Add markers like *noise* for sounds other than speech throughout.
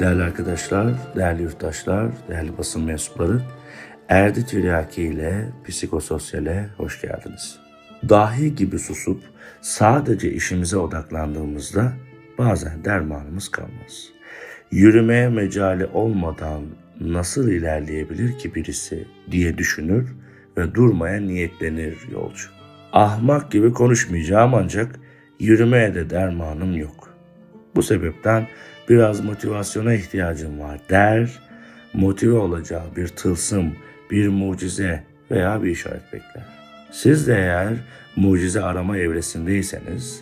Değerli arkadaşlar, değerli yurttaşlar, değerli basın mensupları, Erdi Tiryaki ile Psikososyal'e hoş geldiniz. Dahi gibi susup sadece işimize odaklandığımızda bazen dermanımız kalmaz. Yürümeye mecali olmadan nasıl ilerleyebilir ki birisi diye düşünür ve durmaya niyetlenir yolcu. Ahmak gibi konuşmayacağım ancak yürümeye de dermanım yok. Bu sebepten biraz motivasyona ihtiyacım var der, motive olacağı bir tılsım, bir mucize veya bir işaret bekler. Siz de eğer mucize arama evresindeyseniz,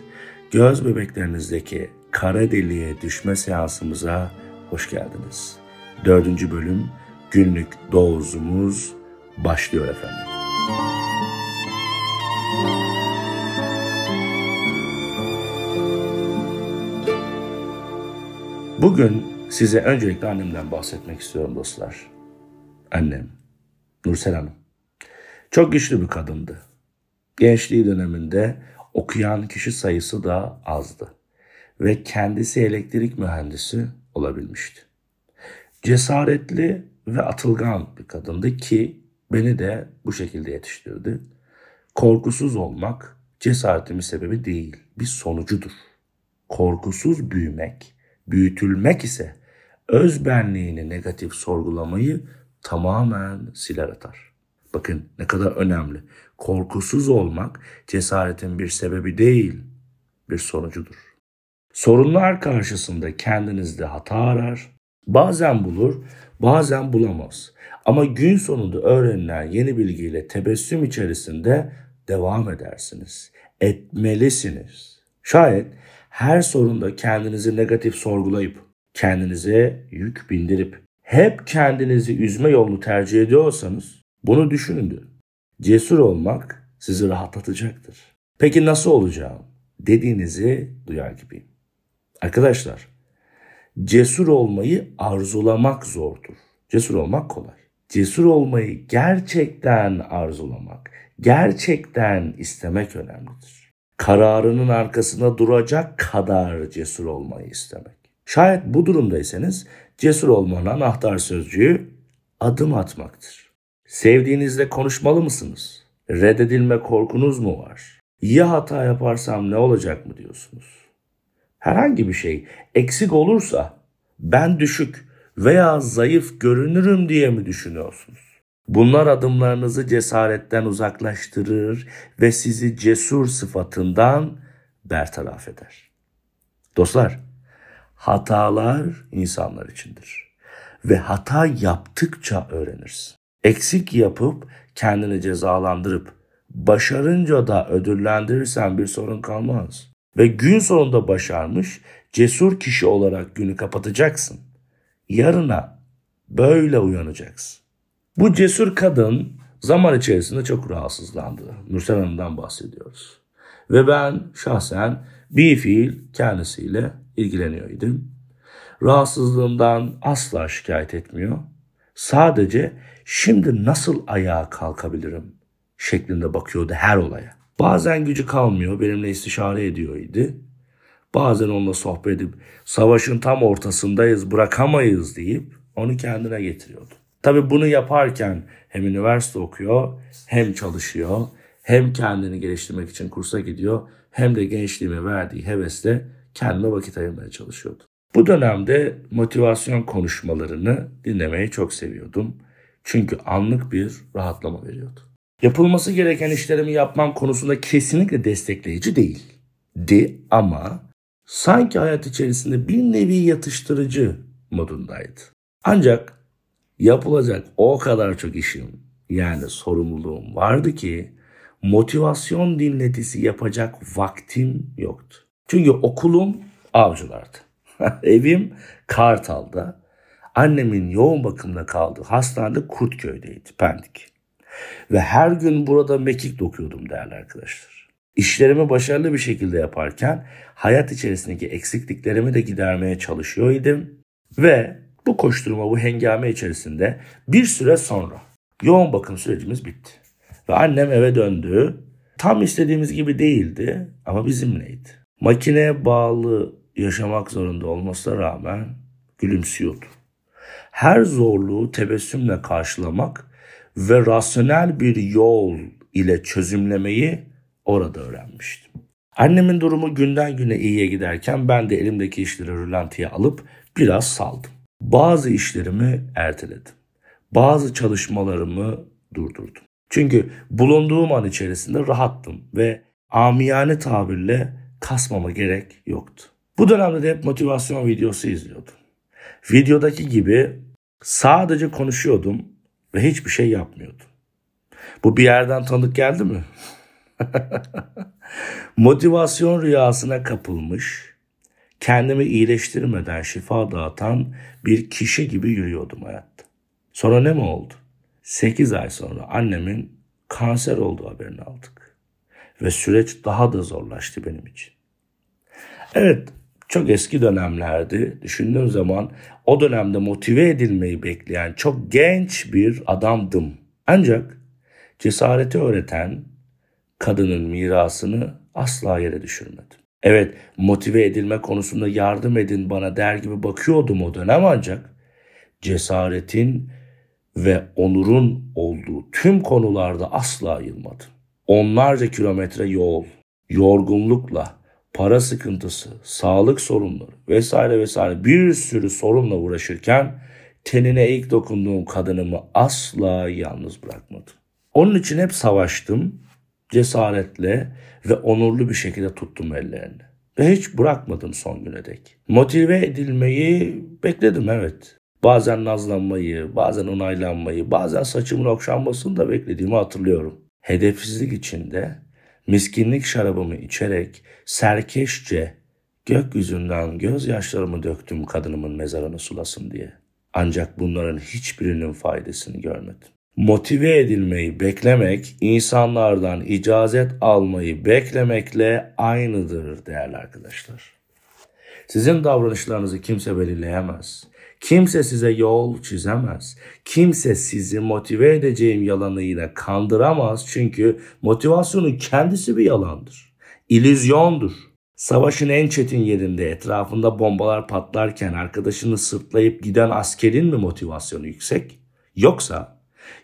göz bebeklerinizdeki kara deliğe düşme seansımıza hoş geldiniz. Dördüncü bölüm günlük dozumuz başlıyor efendim. Bugün size öncelikle annemden bahsetmek istiyorum dostlar. Annem, Nursel Hanım. Çok güçlü bir kadındı. Gençliği döneminde okuyan kişi sayısı da azdı. Ve kendisi elektrik mühendisi olabilmişti. Cesaretli ve atılgan bir kadındı ki beni de bu şekilde yetiştirdi. Korkusuz olmak cesaretimin sebebi değil, bir sonucudur. Korkusuz büyümek, büyütülmek ise öz benliğini negatif sorgulamayı tamamen siler atar. Bakın ne kadar önemli. Korkusuz olmak cesaretin bir sebebi değil, bir sonucudur. Sorunlar karşısında kendinizde hata arar, bazen bulur, bazen bulamaz. Ama gün sonunda öğrenilen yeni bilgiyle tebessüm içerisinde devam edersiniz. Etmelisiniz. Şayet her sorunda kendinizi negatif sorgulayıp kendinize yük bindirip hep kendinizi üzme yolunu tercih ediyorsanız bunu düşünün. Cesur olmak sizi rahatlatacaktır. Peki nasıl olacağım dediğinizi duyar gibiyim. Arkadaşlar cesur olmayı arzulamak zordur. Cesur olmak kolay. Cesur olmayı gerçekten arzulamak, gerçekten istemek önemlidir. Kararının arkasında duracak kadar cesur olmayı istemek. Şayet bu durumdaysanız cesur olmanın anahtar sözcüğü adım atmaktır. Sevdiğinizle konuşmalı mısınız? Reddedilme korkunuz mu var? Ya hata yaparsam ne olacak mı diyorsunuz? Herhangi bir şey eksik olursa ben düşük veya zayıf görünürüm diye mi düşünüyorsunuz? Bunlar adımlarınızı cesaretten uzaklaştırır ve sizi cesur sıfatından bertaraf eder. Dostlar, hatalar insanlar içindir. Ve hata yaptıkça öğrenirsin. Eksik yapıp kendini cezalandırıp başarınca da ödüllendirirsen bir sorun kalmaz. Ve gün sonunda başarmış cesur kişi olarak günü kapatacaksın. Yarına böyle uyanacaksın. Bu cesur kadın zaman içerisinde çok rahatsızlandı. Nursel Hanım'dan bahsediyoruz. Ve ben şahsen bir fiil kendisiyle ilgileniyor idim. Rahatsızlığımdan asla şikayet etmiyor. Sadece şimdi nasıl ayağa kalkabilirim şeklinde bakıyordu her olaya. Bazen gücü kalmıyor benimle istişare ediyor idi. Bazen onunla sohbet edip savaşın tam ortasındayız bırakamayız deyip onu kendine getiriyordu. Tabi bunu yaparken hem üniversite okuyor hem çalışıyor hem kendini geliştirmek için kursa gidiyor hem de gençliğime verdiği hevesle kendime vakit ayırmaya çalışıyordu. Bu dönemde motivasyon konuşmalarını dinlemeyi çok seviyordum. Çünkü anlık bir rahatlama veriyordu. Yapılması gereken işlerimi yapmam konusunda kesinlikle destekleyici değildi ama sanki hayat içerisinde bir nevi yatıştırıcı modundaydı. Ancak yapılacak o kadar çok işim yani sorumluluğum vardı ki motivasyon dinletisi yapacak vaktim yoktu. Çünkü okulum avcılardı. *laughs* Evim Kartal'da. Annemin yoğun bakımda kaldığı hastanede Kurtköy'deydi, Pendik. Ve her gün burada mekik dokuyordum değerli arkadaşlar. İşlerimi başarılı bir şekilde yaparken hayat içerisindeki eksikliklerimi de gidermeye çalışıyor idim. Ve bu koşturma, bu hengame içerisinde bir süre sonra yoğun bakım sürecimiz bitti. Ve annem eve döndü. Tam istediğimiz gibi değildi ama bizimleydi. Makineye bağlı yaşamak zorunda olmasına rağmen gülümsüyordu. Her zorluğu tebessümle karşılamak ve rasyonel bir yol ile çözümlemeyi orada öğrenmiştim. Annemin durumu günden güne iyiye giderken ben de elimdeki işleri rölantiye alıp biraz saldım. Bazı işlerimi erteledim. Bazı çalışmalarımı durdurdum. Çünkü bulunduğum an içerisinde rahattım ve amiyane tabirle kasmama gerek yoktu. Bu dönemde de hep motivasyon videosu izliyordum. Videodaki gibi sadece konuşuyordum ve hiçbir şey yapmıyordum. Bu bir yerden tanıdık geldi mi? *laughs* Motivasyon rüyasına kapılmış, kendimi iyileştirmeden şifa dağıtan bir kişi gibi yürüyordum hayatta. Sonra ne mi oldu? 8 ay sonra annemin kanser olduğu haberini aldık. Ve süreç daha da zorlaştı benim için. Evet, çok eski dönemlerdi. Düşündüğüm zaman o dönemde motive edilmeyi bekleyen çok genç bir adamdım. Ancak cesareti öğreten kadının mirasını asla yere düşürmedim. Evet motive edilme konusunda yardım edin bana der gibi bakıyordum o dönem ancak cesaretin ve onurun olduğu tüm konularda asla yılmadım. Onlarca kilometre yol, yorgunlukla, para sıkıntısı, sağlık sorunları vesaire vesaire bir sürü sorunla uğraşırken tenine ilk dokunduğum kadınımı asla yalnız bırakmadım. Onun için hep savaştım, cesaretle ve onurlu bir şekilde tuttum ellerini. Ve hiç bırakmadım son güne dek. Motive edilmeyi bekledim evet. Bazen nazlanmayı, bazen onaylanmayı, bazen saçımın okşanmasını da beklediğimi hatırlıyorum. Hedefsizlik içinde miskinlik şarabımı içerek serkeşçe gökyüzünden gözyaşlarımı döktüm kadınımın mezarını sulasın diye. Ancak bunların hiçbirinin faydasını görmedim. Motive edilmeyi beklemek, insanlardan icazet almayı beklemekle aynıdır değerli arkadaşlar. Sizin davranışlarınızı kimse belirleyemez. Kimse size yol çizemez. Kimse sizi motive edeceğim yalanıyla kandıramaz. Çünkü motivasyonun kendisi bir yalandır. İllüzyondur. Savaşın en çetin yerinde etrafında bombalar patlarken arkadaşını sırtlayıp giden askerin mi motivasyonu yüksek? Yoksa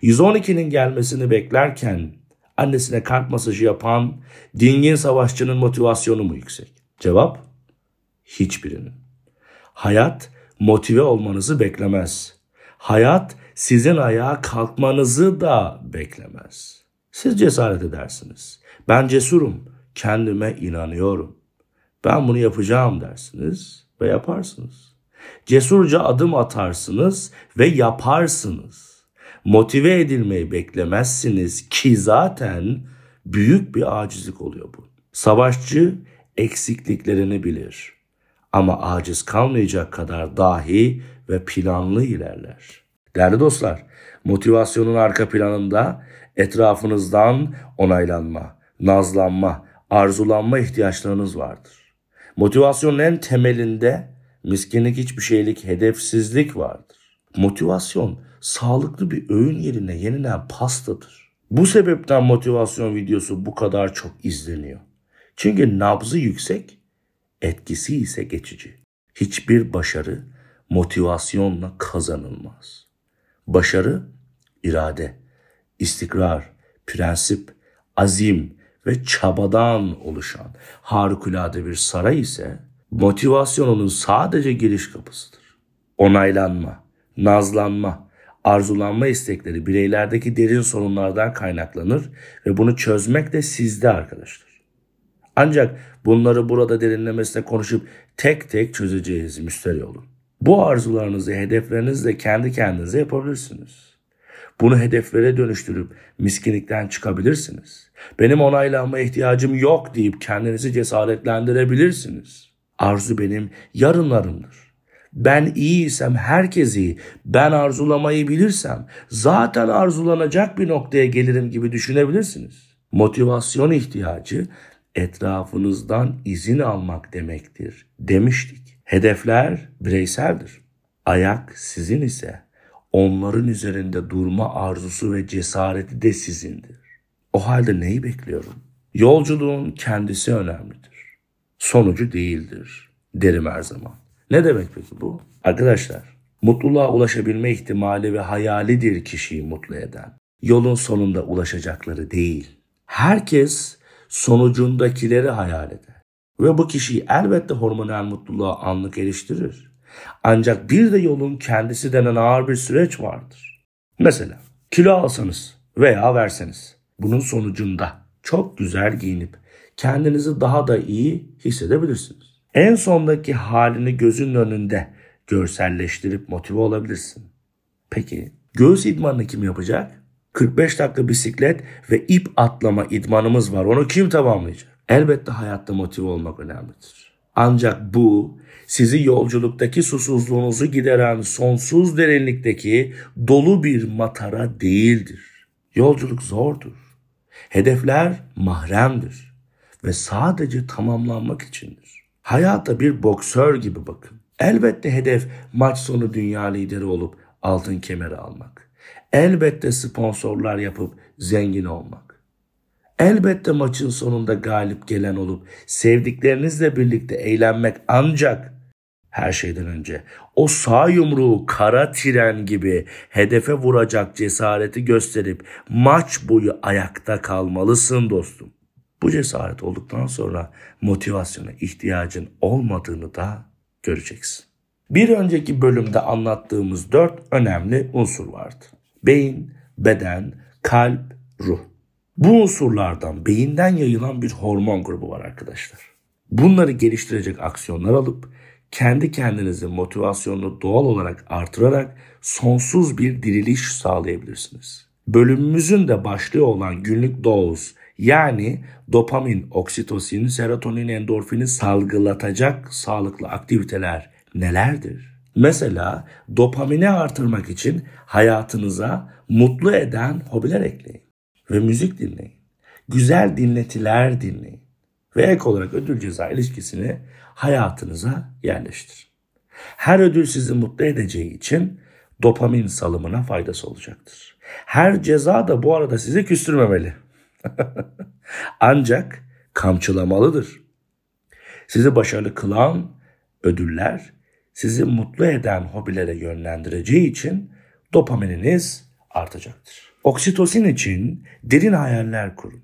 112'nin gelmesini beklerken annesine kalp masajı yapan dingin savaşçının motivasyonu mu yüksek? Cevap hiçbirinin. Hayat motive olmanızı beklemez. Hayat sizin ayağa kalkmanızı da beklemez. Siz cesaret edersiniz. Ben cesurum, kendime inanıyorum. Ben bunu yapacağım dersiniz ve yaparsınız. Cesurca adım atarsınız ve yaparsınız. Motive edilmeyi beklemezsiniz ki zaten büyük bir acizlik oluyor bu. Savaşçı eksikliklerini bilir ama aciz kalmayacak kadar dahi ve planlı ilerler. Değerli dostlar, motivasyonun arka planında etrafınızdan onaylanma, nazlanma, arzulanma ihtiyaçlarınız vardır. Motivasyonun en temelinde miskinlik, hiçbir şeylik, hedefsizlik vardır. Motivasyon sağlıklı bir öğün yerine yenilen pastadır. Bu sebepten motivasyon videosu bu kadar çok izleniyor. Çünkü nabzı yüksek, etkisi ise geçici. Hiçbir başarı motivasyonla kazanılmaz. Başarı irade, istikrar, prensip, azim ve çabadan oluşan harikulade bir saray ise motivasyonunun sadece giriş kapısıdır. Onaylanma, nazlanma, arzulanma istekleri bireylerdeki derin sorunlardan kaynaklanır ve bunu çözmek de sizde arkadaşlar. Ancak bunları burada derinlemesine konuşup tek tek çözeceğiz müsterih olun. Bu arzularınızı, hedeflerinizle kendi kendinize yapabilirsiniz. Bunu hedeflere dönüştürüp miskinlikten çıkabilirsiniz. Benim onaylanma ihtiyacım yok deyip kendinizi cesaretlendirebilirsiniz. Arzu benim yarınlarımdır. Ben iyiysem herkes iyi. Ben arzulamayı bilirsem zaten arzulanacak bir noktaya gelirim gibi düşünebilirsiniz. Motivasyon ihtiyacı etrafınızdan izin almak demektir demiştik. Hedefler bireyseldir. Ayak sizin ise onların üzerinde durma arzusu ve cesareti de sizindir. O halde neyi bekliyorum? Yolculuğun kendisi önemlidir. Sonucu değildir derim her zaman. Ne demek peki bu? Arkadaşlar, mutluluğa ulaşabilme ihtimali ve hayalidir kişiyi mutlu eden. Yolun sonunda ulaşacakları değil. Herkes sonucundakileri hayal eder. Ve bu kişiyi elbette hormonal mutluluğa anlık eriştirir. Ancak bir de yolun kendisi denen ağır bir süreç vardır. Mesela kilo alsanız veya verseniz bunun sonucunda çok güzel giyinip kendinizi daha da iyi hissedebilirsiniz. En sondaki halini gözünün önünde görselleştirip motive olabilirsin. Peki göğüs idmanını kim yapacak? 45 dakika bisiklet ve ip atlama idmanımız var. Onu kim tamamlayacak? Elbette hayatta motive olmak önemlidir. Ancak bu sizi yolculuktaki susuzluğunuzu gideren sonsuz derinlikteki dolu bir matara değildir. Yolculuk zordur. Hedefler mahremdir ve sadece tamamlanmak içindir. Hayata bir boksör gibi bakın. Elbette hedef maç sonu dünya lideri olup altın kemeri almak. Elbette sponsorlar yapıp zengin olmak. Elbette maçın sonunda galip gelen olup sevdiklerinizle birlikte eğlenmek ancak her şeyden önce o sağ yumruğu kara tren gibi hedefe vuracak cesareti gösterip maç boyu ayakta kalmalısın dostum. Bu cesaret olduktan sonra motivasyona ihtiyacın olmadığını da göreceksin. Bir önceki bölümde anlattığımız dört önemli unsur vardı. Beyin, beden, kalp, ruh. Bu unsurlardan beyinden yayılan bir hormon grubu var arkadaşlar. Bunları geliştirecek aksiyonlar alıp kendi kendinizin motivasyonunu doğal olarak artırarak sonsuz bir diriliş sağlayabilirsiniz. Bölümümüzün de başlığı olan günlük doz yani dopamin, oksitosin, serotonin, endorfini salgılatacak sağlıklı aktiviteler nelerdir? Mesela dopamini artırmak için hayatınıza mutlu eden hobiler ekleyin ve müzik dinleyin. Güzel dinletiler dinleyin ve ek olarak ödül ceza ilişkisini hayatınıza yerleştirin. Her ödül sizi mutlu edeceği için dopamin salımına faydası olacaktır. Her ceza da bu arada sizi küstürmemeli. *laughs* Ancak kamçılamalıdır. Sizi başarılı kılan ödüller sizi mutlu eden hobilere yönlendireceği için dopamininiz artacaktır. Oksitosin için derin hayaller kurun.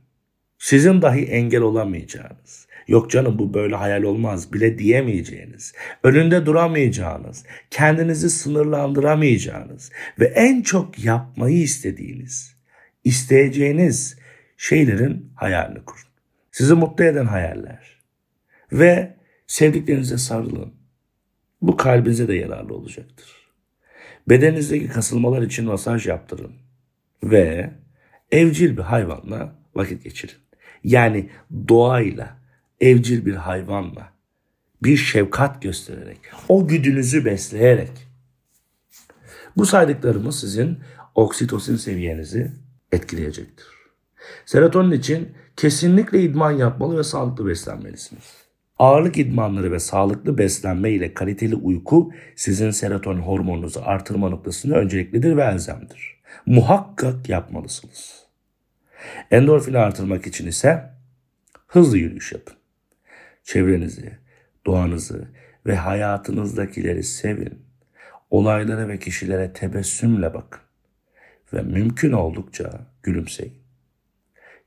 Sizin dahi engel olamayacağınız, yok canım bu böyle hayal olmaz bile diyemeyeceğiniz, önünde duramayacağınız, kendinizi sınırlandıramayacağınız ve en çok yapmayı istediğiniz, isteyeceğiniz şeylerin hayalini kurun. Sizi mutlu eden hayaller. Ve sevdiklerinize sarılın. Bu kalbinize de yararlı olacaktır. Bedeninizdeki kasılmalar için masaj yaptırın. Ve evcil bir hayvanla vakit geçirin. Yani doğayla, evcil bir hayvanla, bir şefkat göstererek, o güdünüzü besleyerek. Bu saydıklarımız sizin oksitosin seviyenizi etkileyecektir. Serotonin için kesinlikle idman yapmalı ve sağlıklı beslenmelisiniz. Ağırlık idmanları ve sağlıklı beslenme ile kaliteli uyku sizin serotonin hormonunuzu artırma noktasında önceliklidir ve elzemdir. Muhakkak yapmalısınız. Endorfini artırmak için ise hızlı yürüyüş yapın. Çevrenizi, doğanızı ve hayatınızdakileri sevin. Olaylara ve kişilere tebessümle bakın ve mümkün oldukça gülümseyin.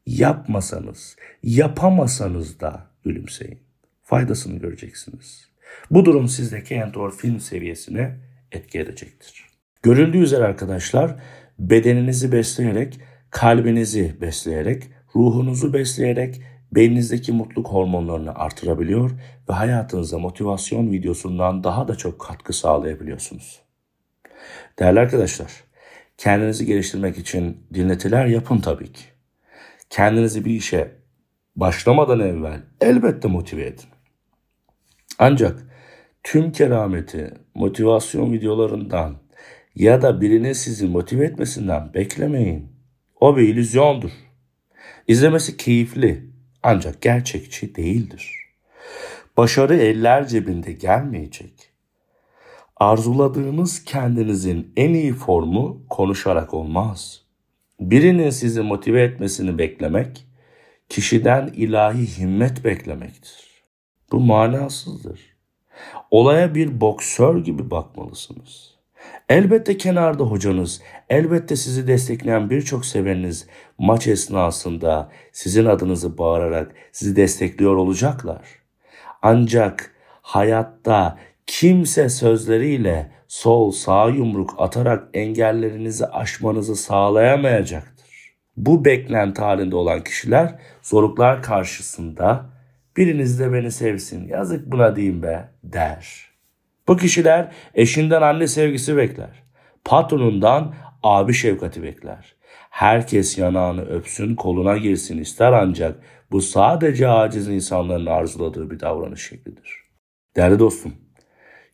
Yapmasanız, yapamasanız da gülümseyin. Faydasını göreceksiniz. Bu durum sizdeki endorfin seviyesine etki edecektir. Görüldüğü üzere arkadaşlar bedeninizi besleyerek, kalbinizi besleyerek, ruhunuzu besleyerek beyninizdeki mutluluk hormonlarını artırabiliyor ve hayatınıza motivasyon videosundan daha da çok katkı sağlayabiliyorsunuz. Değerli arkadaşlar, kendinizi geliştirmek için dinletiler yapın tabii ki kendinizi bir işe başlamadan evvel elbette motive edin. Ancak tüm kerameti motivasyon videolarından ya da birinin sizi motive etmesinden beklemeyin. O bir illüzyondur. İzlemesi keyifli ancak gerçekçi değildir. Başarı eller cebinde gelmeyecek. Arzuladığınız kendinizin en iyi formu konuşarak olmaz.'' Birinin sizi motive etmesini beklemek, kişiden ilahi himmet beklemektir. Bu manasızdır. Olaya bir boksör gibi bakmalısınız. Elbette kenarda hocanız, elbette sizi destekleyen birçok seveniniz maç esnasında sizin adınızı bağırarak sizi destekliyor olacaklar. Ancak hayatta kimse sözleriyle sol sağ yumruk atarak engellerinizi aşmanızı sağlayamayacaktır. Bu beklenti halinde olan kişiler zorluklar karşısında biriniz de beni sevsin yazık buna diyeyim be der. Bu kişiler eşinden anne sevgisi bekler. Patronundan abi şefkati bekler. Herkes yanağını öpsün, koluna girsin ister ancak bu sadece aciz insanların arzuladığı bir davranış şeklidir. Değerli dostum,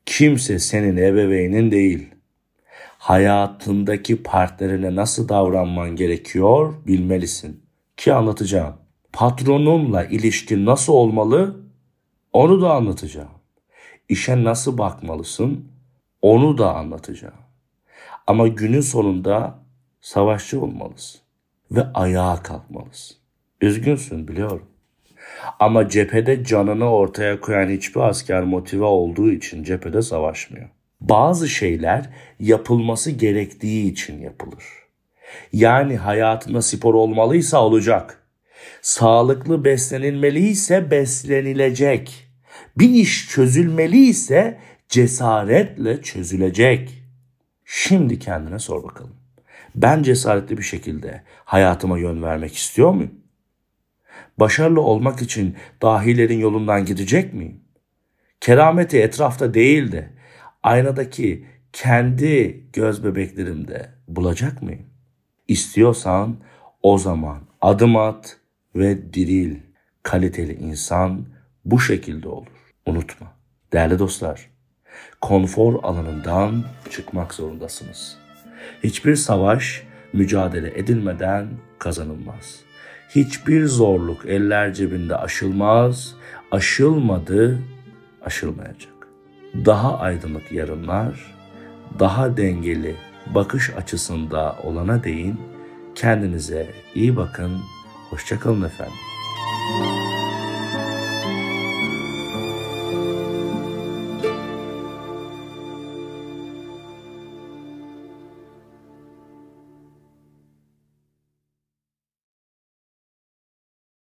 kimse senin ebeveynin değil. Hayatındaki partnerine nasıl davranman gerekiyor bilmelisin. Ki anlatacağım. Patronunla ilişkin nasıl olmalı onu da anlatacağım. İşe nasıl bakmalısın onu da anlatacağım. Ama günün sonunda savaşçı olmalısın ve ayağa kalkmalısın. Üzgünsün biliyorum. Ama cephede canını ortaya koyan hiçbir asker motive olduğu için cephede savaşmıyor. Bazı şeyler yapılması gerektiği için yapılır. Yani hayatında spor olmalıysa olacak. Sağlıklı beslenilmeliyse beslenilecek. Bir iş çözülmeliyse cesaretle çözülecek. Şimdi kendine sor bakalım. Ben cesaretli bir şekilde hayatıma yön vermek istiyor muyum? Başarılı olmak için dahilerin yolundan gidecek miyim? Kerameti etrafta değil de aynadaki kendi göz bebeklerimde bulacak mıyım? İstiyorsan o zaman adım at ve diril. Kaliteli insan bu şekilde olur. Unutma. Değerli dostlar, konfor alanından çıkmak zorundasınız. Hiçbir savaş mücadele edilmeden kazanılmaz. Hiçbir zorluk eller cebinde aşılmaz, aşılmadı, aşılmayacak. Daha aydınlık yarınlar, daha dengeli bakış açısında olana değin kendinize iyi bakın, hoşçakalın efendim.